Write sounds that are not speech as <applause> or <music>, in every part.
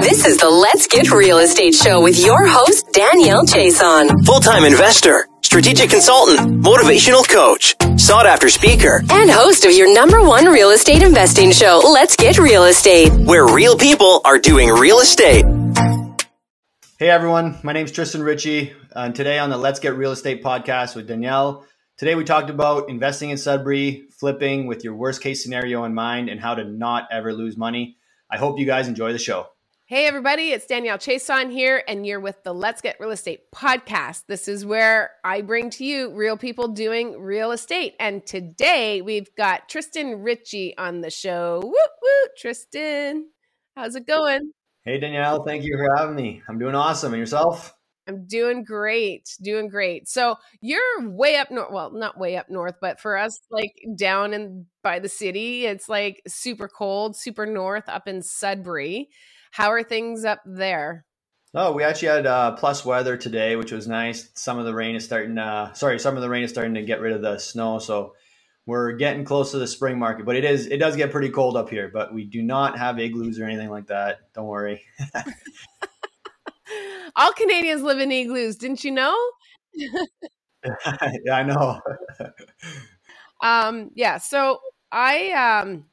This is the Let's Get Real Estate Show with your host, Danielle Chiasson. Full time investor, strategic consultant, motivational coach, sought after speaker, and host of your number one real estate investing show, Let's Get Real Estate, where real people are doing real estate. Hey everyone, my name is Tristan Ritchie, and today on the Let's Get Real Estate podcast with Danielle. Today we talked about investing in Sudbury, flipping with your worst case scenario in mind, and how to not ever lose money. I hope you guys enjoy the show. Hey, everybody, it's Danielle Chiasson here, and you're with the Let's Get Real Estate podcast. This is where I bring to you real people doing real estate. And today we've got Tristan Ritchie on the show. Woo woo, Tristan. How's it going? Hey, Danielle, thank you for having me. I'm doing awesome. And yourself? I'm doing great, doing great. So you're way up north. Well, not way up north, but for us, like down in by the city, it's like super cold, super north up in Sudbury. How are things up there? Oh, we actually had uh, plus weather today, which was nice. Some of the rain is starting. Uh, sorry, some of the rain is starting to get rid of the snow, so we're getting close to the spring market. But it is it does get pretty cold up here. But we do not have igloos or anything like that. Don't worry. <laughs> All Canadians live in igloos. Didn't you know? <laughs> yeah, I know. <laughs> um, yeah. So I um,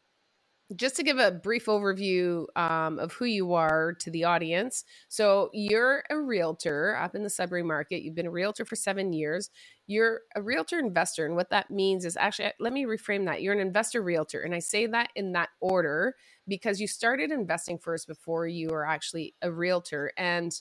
just to give a brief overview um, of who you are to the audience. So you're a realtor up in the Sudbury market. You've been a realtor for seven years. You're a realtor investor, and what that means is actually let me reframe that. You're an investor realtor, and I say that in that order because you started investing first before you were actually a realtor and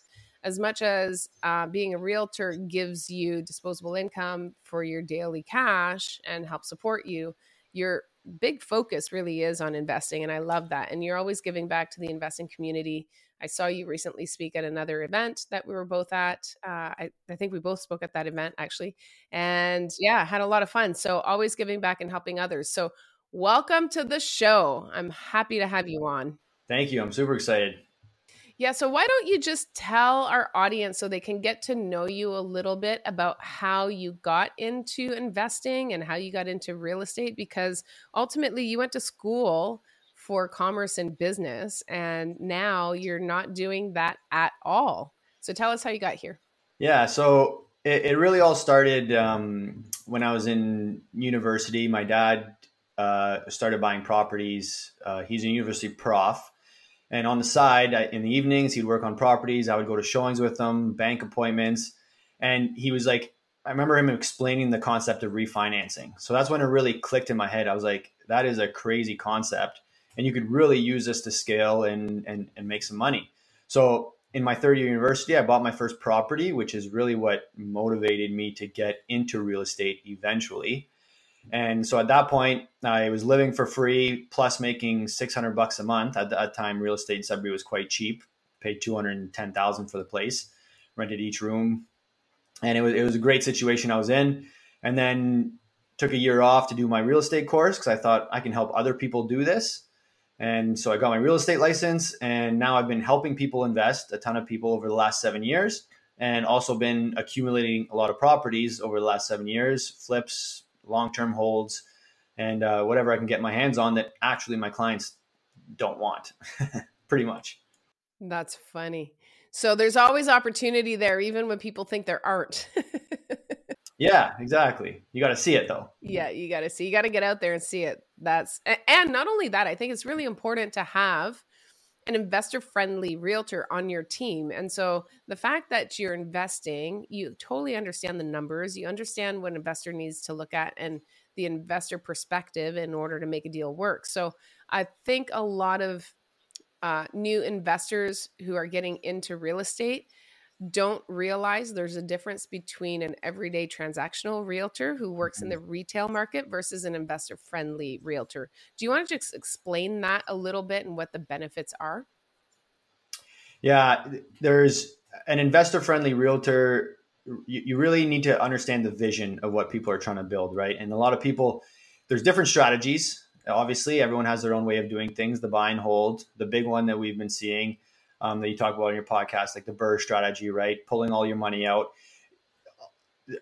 as much as uh, being a realtor gives you disposable income for your daily cash and help support you, your big focus really is on investing. And I love that. And you're always giving back to the investing community. I saw you recently speak at another event that we were both at. Uh, I, I, think we both spoke at that event actually. And yeah, had a lot of fun. So always giving back and helping others. So welcome to the show. I'm happy to have you on. Thank you. I'm super excited. Yeah, so why don't you just tell our audience so they can get to know you a little bit about how you got into investing and how you got into real estate? Because ultimately, you went to school for commerce and business, and now you're not doing that at all. So tell us how you got here. Yeah, so it, it really all started um, when I was in university. My dad uh, started buying properties. Uh, he's a university prof and on the side, uh, in the evenings, he'd work on properties. I would go to showings with him, bank appointments. And he was like, I remember him explaining the concept of refinancing. So that's when it really clicked in my head. I was like, that is a crazy concept. And you could really use this to scale and, and, and make some money. So in my third year university, I bought my first property, which is really what motivated me to get into real estate eventually. And so at that point, I was living for free plus making 600 bucks a month. At that time, real estate in Sudbury was quite cheap. Paid 210,000 for the place, rented each room. And it was, it was a great situation I was in. And then took a year off to do my real estate course because I thought I can help other people do this. And so I got my real estate license. And now I've been helping people invest, a ton of people over the last seven years, and also been accumulating a lot of properties over the last seven years, flips, long term holds, and uh, whatever I can get my hands on that actually my clients don't want, <laughs> pretty much. That's funny. So there's always opportunity there, even when people think there aren't. <laughs> yeah, exactly. You got to see it though. Yeah, you got to see. You got to get out there and see it. That's and not only that, I think it's really important to have an investor friendly realtor on your team. And so the fact that you're investing, you totally understand the numbers, you understand what an investor needs to look at and the investor perspective in order to make a deal work. So I think a lot of uh, new investors who are getting into real estate don't realize there's a difference between an everyday transactional realtor who works in the mm-hmm. retail market versus an investor friendly realtor. Do you want to just explain that a little bit and what the benefits are? Yeah, there's an investor friendly realtor. You, you really need to understand the vision of what people are trying to build, right? And a lot of people, there's different strategies. Obviously, everyone has their own way of doing things. The buy and hold, the big one that we've been seeing um, that you talk about in your podcast, like the BRRRR strategy, right? Pulling all your money out.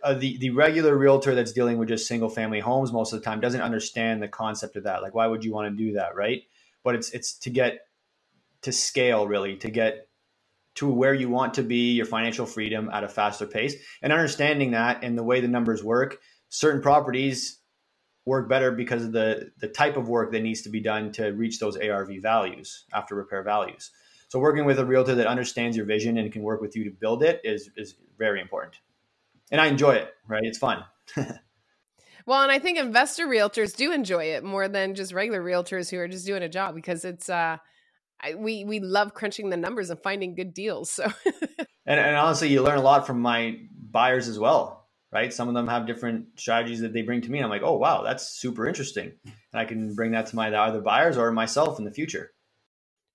Uh, the the regular realtor that's dealing with just single family homes most of the time doesn't understand the concept of that. Like, why would you want to do that, right? But it's it's to get to scale really to get to where you want to be, your financial freedom at a faster pace, and understanding that and the way the numbers work, certain properties work better because of the the type of work that needs to be done to reach those ARV values after repair values. So working with a realtor that understands your vision and can work with you to build it is is very important. And I enjoy it, right? It's fun. <laughs> well, and I think investor realtors do enjoy it more than just regular realtors who are just doing a job because it's uh I, we we love crunching the numbers and finding good deals. So, <laughs> and, and honestly, you learn a lot from my buyers as well, right? Some of them have different strategies that they bring to me. And I'm like, oh wow, that's super interesting, and I can bring that to my other buyers or myself in the future.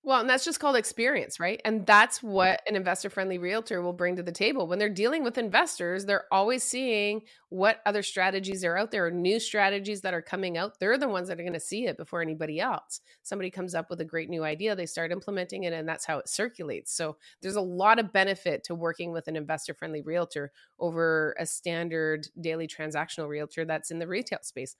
Well, and that's just called experience, right? And that's what an investor friendly realtor will bring to the table. When they're dealing with investors, they're always seeing what other strategies are out there or new strategies that are coming out. They're the ones that are going to see it before anybody else. Somebody comes up with a great new idea, they start implementing it, and that's how it circulates. So there's a lot of benefit to working with an investor friendly realtor over a standard daily transactional realtor that's in the retail space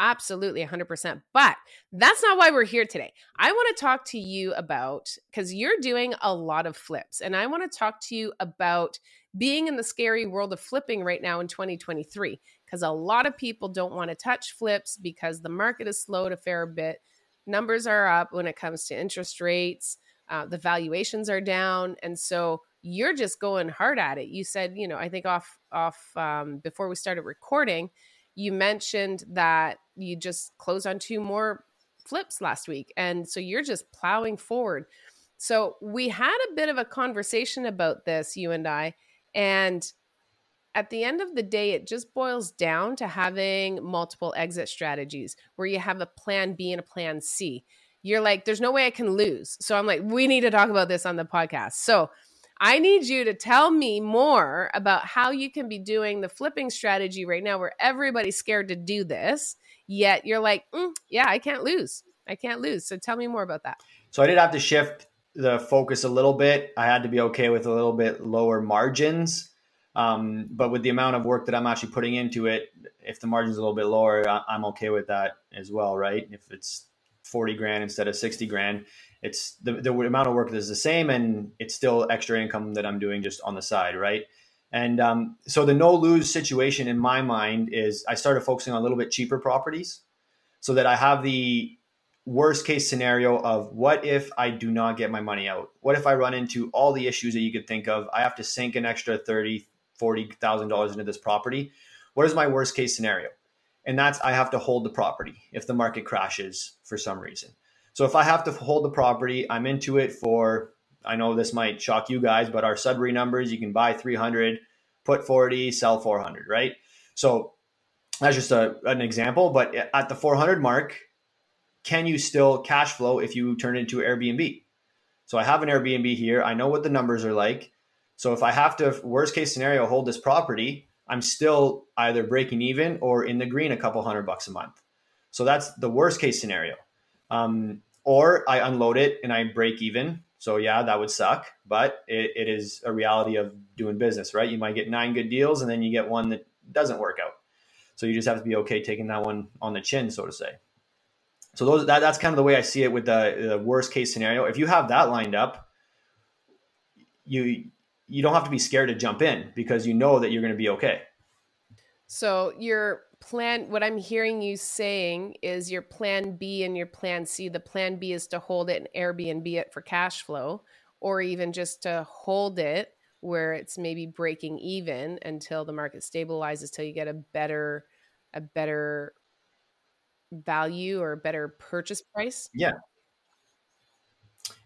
Absolutely, 100%. But that's not why we're here today. I want to talk to you about because you're doing a lot of flips, and I want to talk to you about being in the scary world of flipping right now in 2023 because a lot of people don't want to touch flips because the market is slowed a fair bit. Numbers are up when it comes to interest rates, uh, the valuations are down. And so you're just going hard at it. You said, you know, I think off, off um, before we started recording, you mentioned that you just closed on two more flips last week. And so you're just plowing forward. So we had a bit of a conversation about this, you and I. And at the end of the day, it just boils down to having multiple exit strategies where you have a plan B and a plan C. You're like, there's no way I can lose. So I'm like, we need to talk about this on the podcast. So I need you to tell me more about how you can be doing the flipping strategy right now where everybody's scared to do this, yet you're like, mm, yeah, I can't lose. I can't lose. So tell me more about that. So I did have to shift the focus a little bit. I had to be okay with a little bit lower margins. Um, but with the amount of work that I'm actually putting into it, if the margin's a little bit lower, I'm okay with that as well, right? If it's 40 grand instead of 60 grand, it's the, the amount of work is the same and it's still extra income that I'm doing just on the side, right? And um, so the no lose situation in my mind is I started focusing on a little bit cheaper properties so that I have the worst case scenario of what if I do not get my money out? What if I run into all the issues that you could think of? I have to sink an extra thirty, forty thousand dollars into this property. What is my worst case scenario? And that's I have to hold the property if the market crashes for some reason. So if I have to hold the property, I'm into it for, I know this might shock you guys, but our Sudbury numbers, you can buy 300, put 40, sell 400, right? So that's just a, an example. But at the 400 mark, can you still cash flow if you turn it into Airbnb? So I have an Airbnb here. I know what the numbers are like. So if I have to, worst case scenario, hold this property, I'm still either breaking even or in the green a couple hundred bucks a month. So that's the worst case scenario. Um, or I unload it and I break even. So yeah, that would suck, but it, it is a reality of doing business, right? You might get nine good deals and then you get one that doesn't work out. So you just have to be okay taking that one on the chin, so to say. So those that, that's kind of the way I see it with the, the worst case scenario. If you have that lined up, you you don't have to be scared to jump in because you know that you're going to be okay. So you're plan what i'm hearing you saying is your plan b and your plan c. The plan b is to hold it and airbnb it for cash flow or even just to hold it where it's maybe breaking even until the market stabilizes till you get a better a better value or a better purchase price. Yeah.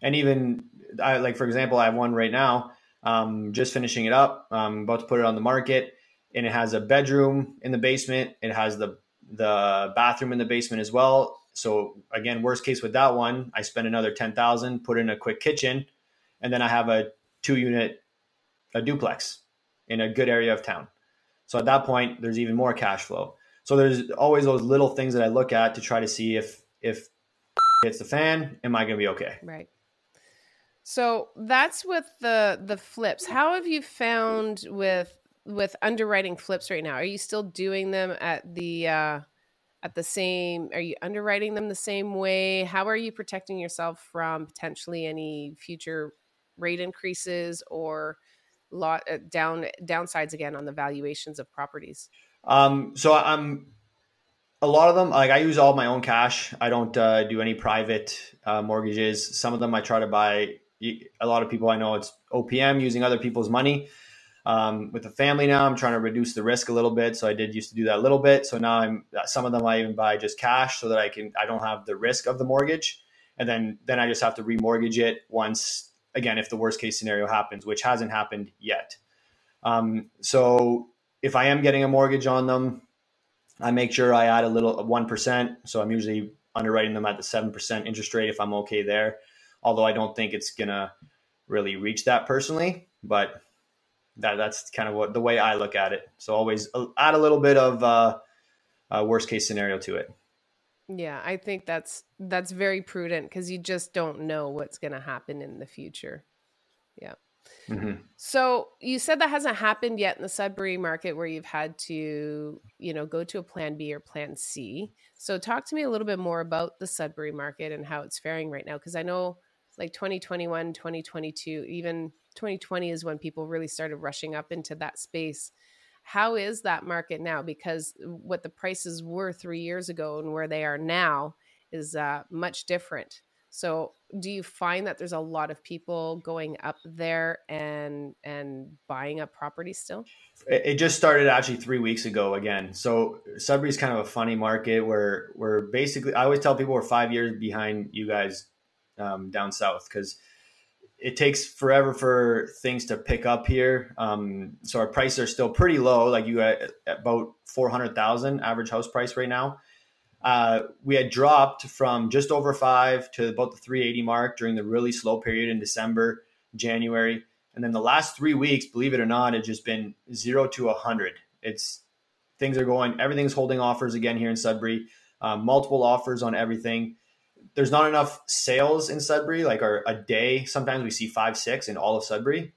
And even I, like for example i have one right now um, just finishing it up i'm about to put it on the market and it has a bedroom in the basement. It has the the bathroom in the basement as well. So again, worst case with that one, I spend another ten thousand, put in a quick kitchen, and then I have a two unit a duplex in a good area of town. So at that point, there's even more cash flow. So there's always those little things that I look at to try to see if if hits the fan, am I going to be okay? Right. So that's with the the flips. How have you found with with underwriting flips right now? Are you still doing them at the uh, at the same are you underwriting them the same way? How are you protecting yourself from potentially any future rate increases or lot uh, down downsides again on the valuations of properties? Um, so i'm a lot of them like i use all my own cash. I don't uh, do any private uh, mortgages. Some of them i try to buy a lot of people i know it's opm using other people's money um, with the family now, I'm trying to reduce the risk a little bit. So I did used to do that a little bit. So now I'm some of them I even buy just cash so that I can I don't have the risk of the mortgage, and then then I just have to remortgage it once again if the worst case scenario happens, which hasn't happened yet. Um, so if I am getting a mortgage on them, I make sure I add a little one percent. So I'm usually underwriting them at the seven percent interest rate if I'm okay there. Although I don't think it's gonna really reach that personally, but that that's kind of what the way I look at it. So always uh, add a little bit of uh, uh, worst case scenario to it. Yeah, I think that's that's very prudent because you just don't know what's going to happen in the future. Yeah. Mm-hmm. So you said that hasn't happened yet in the Sudbury market where you've had to, you know, go to a plan B or plan C. So talk to me a little bit more about the Sudbury market and how it's faring right now because I know like 2021, 2022, even 2020 is when people really started rushing up into that space. How is that market now? Because what the prices were three years ago and where they are now is uh, much different. So, do you find that there's a lot of people going up there and and buying up property still? It just started actually three weeks ago again. So Sudbury's kind of a funny market where we're basically. I always tell people we're five years behind you guys um, down south because it takes forever for things to pick up here. Um, so our prices are still pretty low. Like you at about four hundred thousand average house price right now. Uh, we had dropped from just over five to about the 380 mark during the really slow period in December, January, and then the last three weeks, believe it or not, it's just been zero to a hundred. It's things are going, everything's holding offers again here in Sudbury. Uh, multiple offers on everything there's not enough sales in Sudbury. Like our, a day, sometimes we see five, six in all of Sudbury.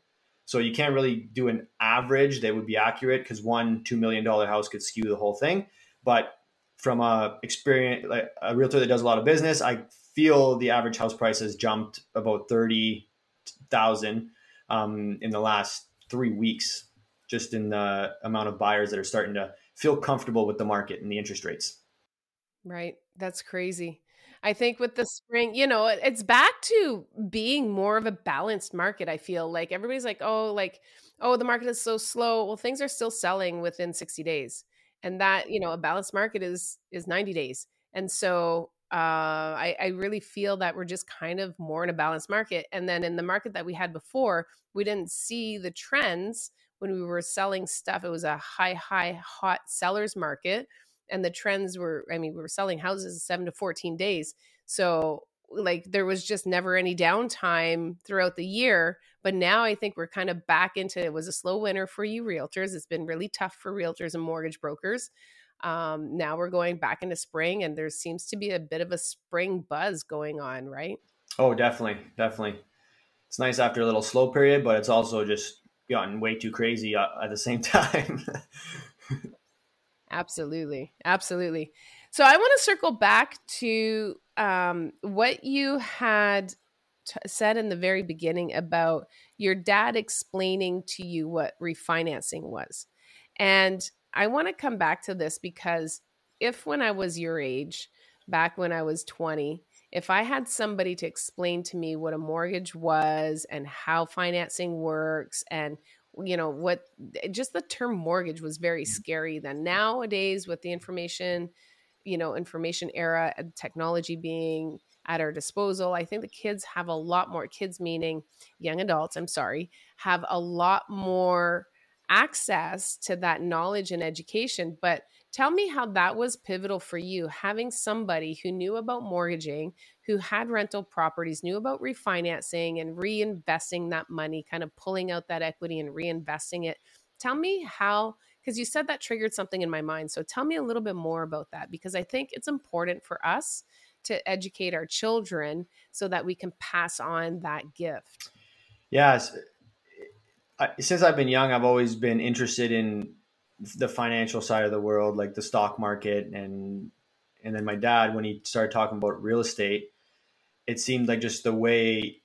So you can't really do an average that would be accurate because one two million dollar house could skew the whole thing. But from a experience, like a realtor that does a lot of business, I feel the average house price has jumped about thirty thousand um, in the last three weeks, just in the amount of buyers that are starting to feel comfortable with the market and the interest rates. Right, that's crazy. I think with the spring, you know, it's back to being more of a balanced market. I feel like everybody's like, oh, like, oh, the market is so slow. Well, things are still selling within 60 days. And that, you know, a balanced market is is 90 days. And so uh, I, I really feel that we're just kind of more in a balanced market. And then in the market that we had before, we didn't see the trends when we were selling stuff. It was a high, high, hot sellers market and the trends were i mean we were selling houses 7 to 14 days. So like there was just never any downtime throughout the year but now i think we're kind of back into it was a slow winter for you realtors. It's been really tough for realtors and mortgage brokers. Um, now we're going back into spring and there seems to be a bit of a spring buzz going on right? Oh definitely definitely. It's nice after a little slow period but it's also just gotten way too crazy uh, at the same <laughs> time Absolutely. Absolutely. So I want to circle back to um, what you had t- said in the very beginning about your dad explaining to you what refinancing was. And I want to come back to this because if when I was your age, back when I was 20, if I had somebody to explain to me what a mortgage was and how financing works and you know what eh, just the term mortgage was very mm-hmm. scary then nowadays with the information you know information era and technology being at our disposal i think the kids have a lot more kids meaning young adults i'm sorry have a lot more access to that knowledge and education but Tell me how that was pivotal for you, having somebody who knew about mortgaging, who had rental properties, knew about refinancing and reinvesting that money, kind of pulling out that equity and reinvesting it. Tell me how, because you said that triggered something in my mind. So tell me a little bit more about that, because I think it's important for us to educate our children so that we can pass on that gift. Yes. Since I've been young, I've always been interested in the financial side of the world, like the stock market and And then my dad, when he started talking about real estate, it seemed like just the way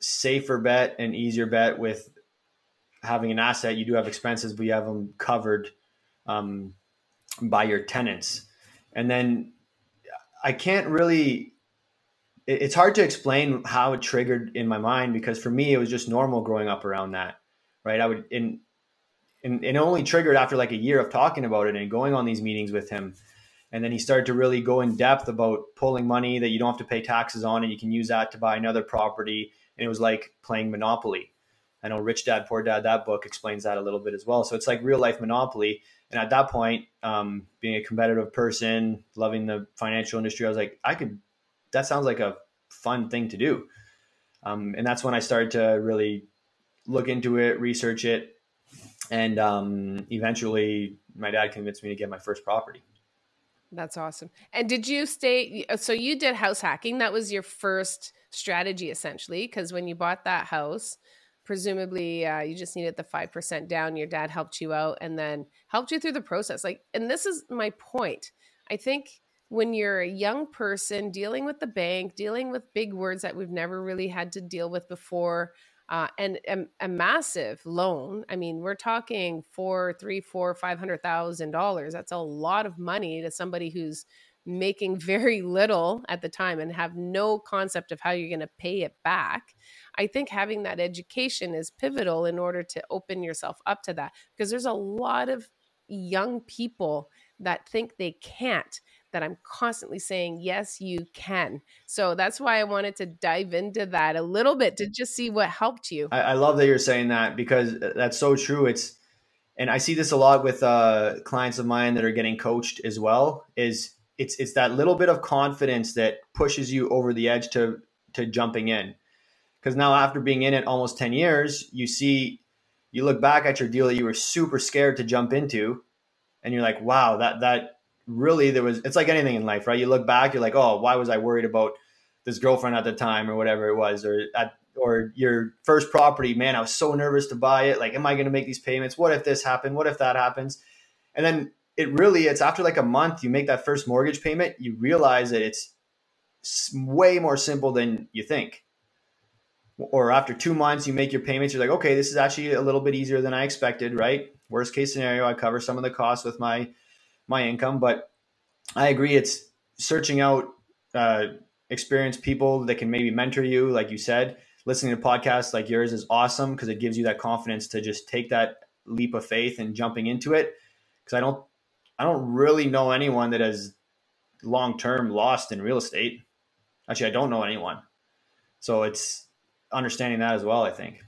safer bet and easier bet with having an asset. You do have expenses, but you have them covered um, by your tenants. And then I can't really. It's hard to explain how it triggered in my mind because for me it was just normal growing up around that, right? I would in and it only triggered after like a year of talking about it and going on these meetings with him and then he started to really go in depth about pulling money that you don't have to pay taxes on and you can use that to buy another property. And it was like playing monopoly. I know rich dad poor dad that book explains that a little bit as well. So it's like real life monopoly. And at that point um, being a competitive person loving the financial industry i was like i could that sounds like a fun thing to do. Um, and that's when i started to really look into it research it. And um, eventually my dad convinced me to get my first property that's awesome. And did you stay? Uh, so you did house hacking. That was your first strategy, essentially, because when you bought that house, presumably uh, you just needed the 5% down. Your dad helped you out and then helped you through the process. Like, and this is my point. I think when you're a young person dealing with the bank, dealing with big words that we've never really had to deal with before, uh, and a, a, massive loan. I mean, we're talking four, three, four, five hundred thousand dollars. That's a lot of money to somebody who's making <laughs> very little at the time and have no concept of how you're going to pay it back. I think having that education is pivotal in order to open yourself up to that because there's a lot of young people that think they can't that I'm constantly saying, yes, you can. So that's why I wanted to dive into that a little bit to just see what helped you. I, I love that you're saying that because uh, that's so true. It's, and I see this a lot with uh, clients of mine that are getting coached as well. Is it's it's that little bit of confidence that pushes you over the edge to to jumping in. Because now after being in it almost ten years, you see, you look back at your deal that you were super scared to jump into, and you're like, wow, that that really there was it's like anything in life right? You look back you're like oh why was i worried about this girlfriend at the time or whatever it was or at or your first property man i was so nervous to buy it. Like am i going to make these payments? What if this happened what if that happens? And then it really it's after like a month you make that first mortgage payment you realize that it's way more simple than you think. Or after two months you make your payments you're like okay this is actually a little bit easier than i expected right? Worst case scenario i cover some of the costs with my my income. But I agree, it's searching out uh, experienced people that can maybe mentor you, like you said. Listening to podcasts like yours is awesome because it gives you that confidence to just take that leap of faith and jumping into it. Because I don't, I don't really know anyone that has long term lost in real estate. Actually, I don't know anyone. So it's understanding that as well. I think.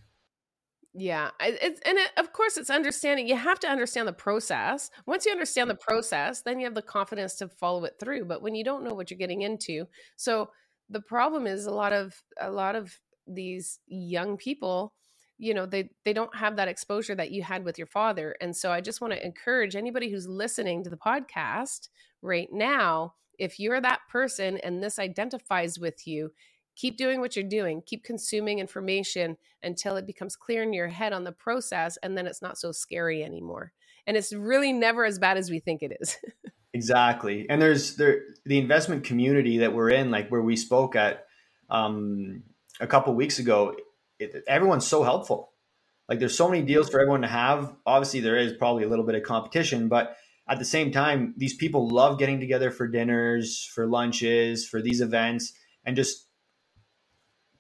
Yeah, it's and it, of course it's understanding. You have to understand the process. Once you understand the process, then you have the confidence to follow it through. But when you don't know what you're getting into, so the problem is a lot of a lot of these young people, you know, they they don't have that exposure that you had with your father. And so I just want to encourage anybody who's listening to the podcast right now, if you're that person and this identifies with you, keep doing what you're doing. Keep consuming information until it becomes clear in your head on the process and then it's not so scary anymore. And it's really never as bad as we think it is. <laughs> Exactly. And there's there the investment community that we're in like where we spoke at um, a couple weeks ago it, everyone's so helpful. Like there's so many deals for everyone to have. Obviously there is probably a little bit of competition but at the same time these people love getting together for dinners for lunches for these events and just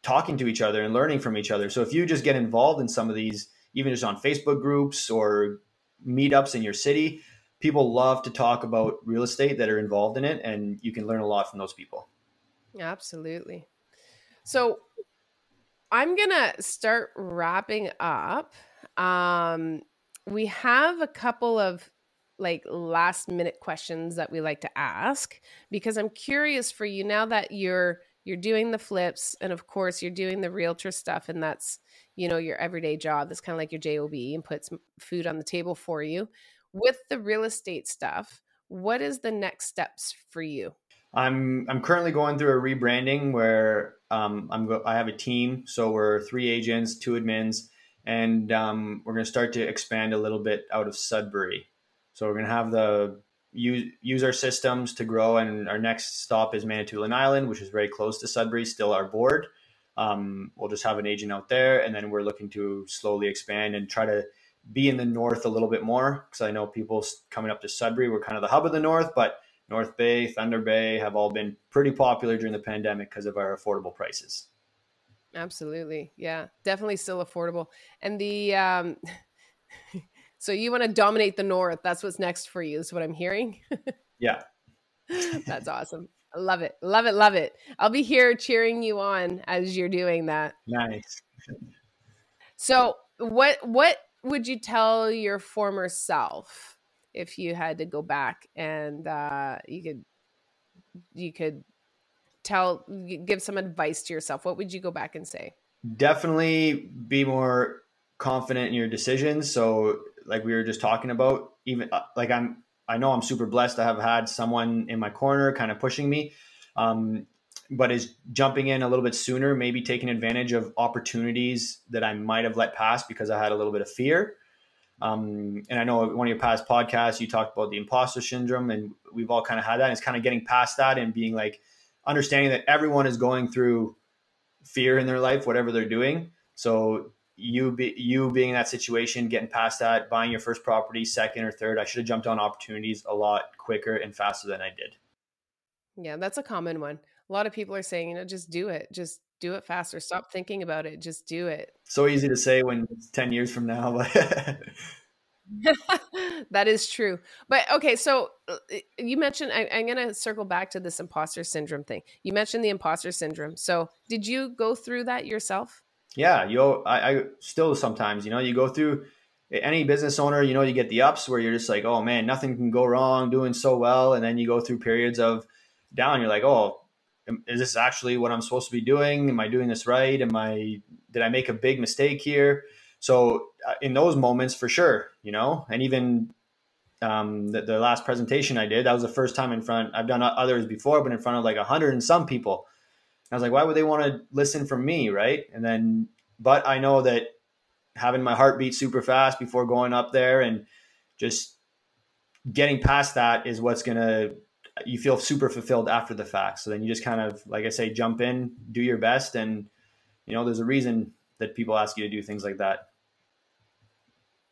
talking to each other and learning from each other. So if you just get involved in some of these, even just on Facebook groups or meetups in your city, people love to talk about real estate that are involved in it, and you can learn a lot from those people. Absolutely. So I'm gonna start wrapping up. Um, we have a couple of like last minute questions that we like to ask because I'm curious for you now that you're you're doing the flips and of course you're doing the realtor stuff and that's you know your everyday job. That's kind of like your job and puts food on the table for you. With the real estate stuff what is the next steps for you? I'm i'm currently going through a rebranding where um, i'm go- i have a team. So we're three agents two admins and um, we're going to start to expand a little bit out of sudbury. So we're going to have the use use our systems to grow. And our next stop is Manitoulin Island, which is very close to Sudbury, still our board. Um, we'll just have an agent out there, and then we're looking to slowly expand and try to be in the north a little bit more because I know people coming up to Sudbury, we're kind of the hub of the north, but North Bay, Thunder Bay have all been pretty popular during the pandemic because of our affordable prices. Absolutely. Yeah, definitely still affordable. And the, um, <laughs> so you want to dominate the north. That's what's next for you, is what I'm hearing. <laughs> yeah. That's awesome. I love it. Love it. Love it. I'll be here cheering you on as you're doing that. Nice. So, what what would you tell your former self if you had to go back and uh, you could you could tell give some advice to yourself? What would you go back and say? Definitely be more confident in your decisions. So, like we were just talking about, even uh, like I'm I know I'm super blessed to have had someone in my corner kind of pushing me. Um, but is jumping in a little bit sooner, maybe taking advantage of opportunities that I might have let pass because I had a little bit of fear. Um, and I know one of your past podcasts, you talked about the imposter syndrome, and we've all kind of had that. And it's kind of getting past that and being like, understanding that everyone is going through fear in their life, whatever they're doing. So you be you being in that situation, getting past that, buying your first property, second or third, I should have jumped on opportunities a lot quicker and faster than I did. Yeah, that's a common one. A lot of people are saying, you know, just do it. Just do it faster. Stop thinking about it. Just do it. So easy to say when it's 10 years from now, but <laughs> that is true. But okay, so uh, you mentioned I, am going to circle back to this imposter syndrome thing. You mentioned the imposter syndrome. So did you go through that yourself? Yeah, you. I, I still sometimes, you know, you go through any business owner, you know, you get the ups where you're just like, oh man, nothing can go wrong, doing so well, and then you go through periods of down. You're like, oh, is this actually what I'm supposed to be doing? Am I doing this right? Am I did I make a big mistake here? So uh, in those moments, for sure, you know, and even um, the, the, last presentation I did, that was the first time in front. I've done others before, but in front of like a hundred and some people. I was like, why would they want to listen from me, right? And then, but I know that having my heart beat super fast before going up there and just getting past that is what's gonna you feel super fulfilled after the fact. So then you just kind of, like I say, jump in, do your best, and you know, there's a reason that people ask you to do things like that.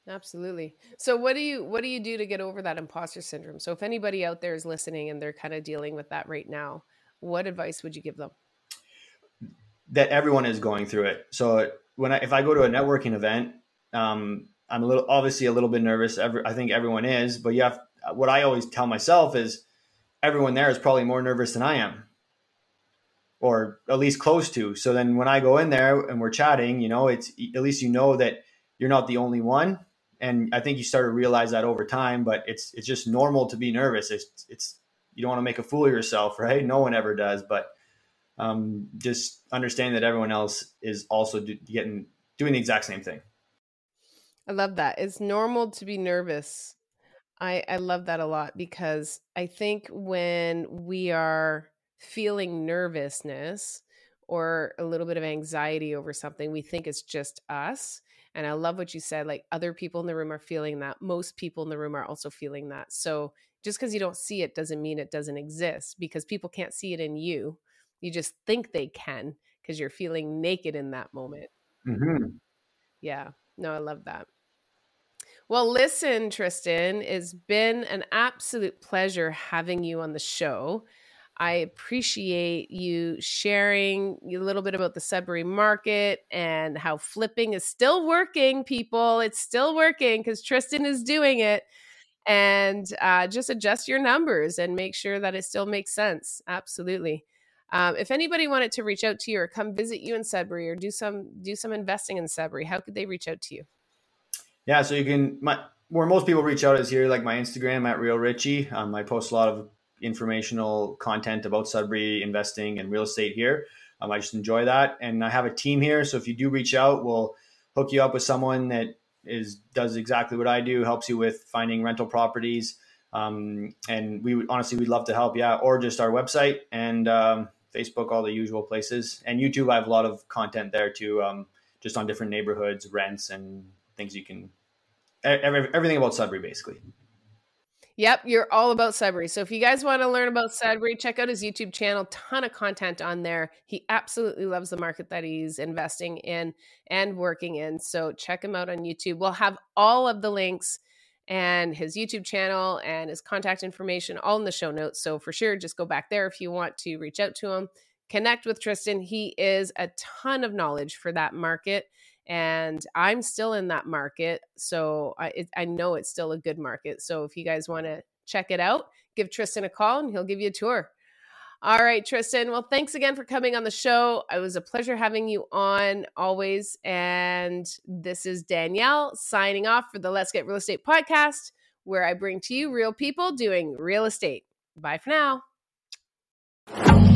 Absolutely. So what do you what do you do to get over that imposter syndrome? So if anybody out there is listening and they're kind of dealing with that right now, what advice would you give them? That everyone is going through it. So when I if I go to a networking event, um, I'm a little obviously a little bit nervous. Every, I think everyone is, but you have what I always tell myself is everyone there is probably more nervous than I am or at least close to. So then when I go in there and we're chatting, you know, it's at least you know that you're not the only one and I think you start to realize that over time. But it's it's just normal to be nervous. It's it's you don't want to make a fool of yourself, right? No one ever does, but um, just understanding that everyone else is also do, getting doing the exact same thing. I love that. It's normal to be nervous. I I love that a lot because I think when we are feeling nervousness or a little bit of anxiety over something, we think it's just us and I love what you said. Like other people in the room are feeling that. Most people in the room are also feeling that. So just because you don't see it doesn't mean it doesn't exist because people can't see it in you. You just think they can because you're feeling naked in that moment. Mm-hmm. Yeah. No, I love that. Well, listen, Tristan, it's been an absolute pleasure having you on the show. I appreciate you sharing a little bit about the Sudbury market and how flipping is still working, people. It's still working because Tristan is doing it. And uh, just adjust your numbers and make sure that it still makes sense. Absolutely. Um, if anybody wanted to reach out to you or come visit you in Sudbury or do some do some investing in Sudbury, how could they reach out to you? Yeah, so you can my where most people reach out is here, like my Instagram at Real Ritchie. Um, I post a lot of informational content about Sudbury investing and real estate here. Um, I just enjoy that, and I have a team here. So if you do reach out, we'll hook you up with someone that is does exactly what I do, helps you with finding rental properties. Um, and we would honestly we'd love to help out, or just our website and um, Facebook, all the usual places, and YouTube. I have a lot of content there too, um, just on different neighborhoods, rents, and things you can everything about Sudbury basically. Yep, you're all about Sudbury. So if you guys want to learn about Sudbury, check out his YouTube channel. Ton of content on there. He absolutely loves the market that he's investing in and working in. So check him out on YouTube. We'll have all of the links and his YouTube channel and his contact information all in the show notes. So for sure, just go back there if you want to reach out to him. Connect with Tristan. He is a ton of knowledge for that market and I'm still in that market. So I, it, I know it's still a good market. So if you guys want to check it out, give Tristan a call and he'll give you a tour. All right, Tristan. Well, thanks again for coming on the show. It was a pleasure having you on always. And this is Danielle signing off for the Let's Get Real Estate podcast, where I bring to you real people doing real estate. Bye for now.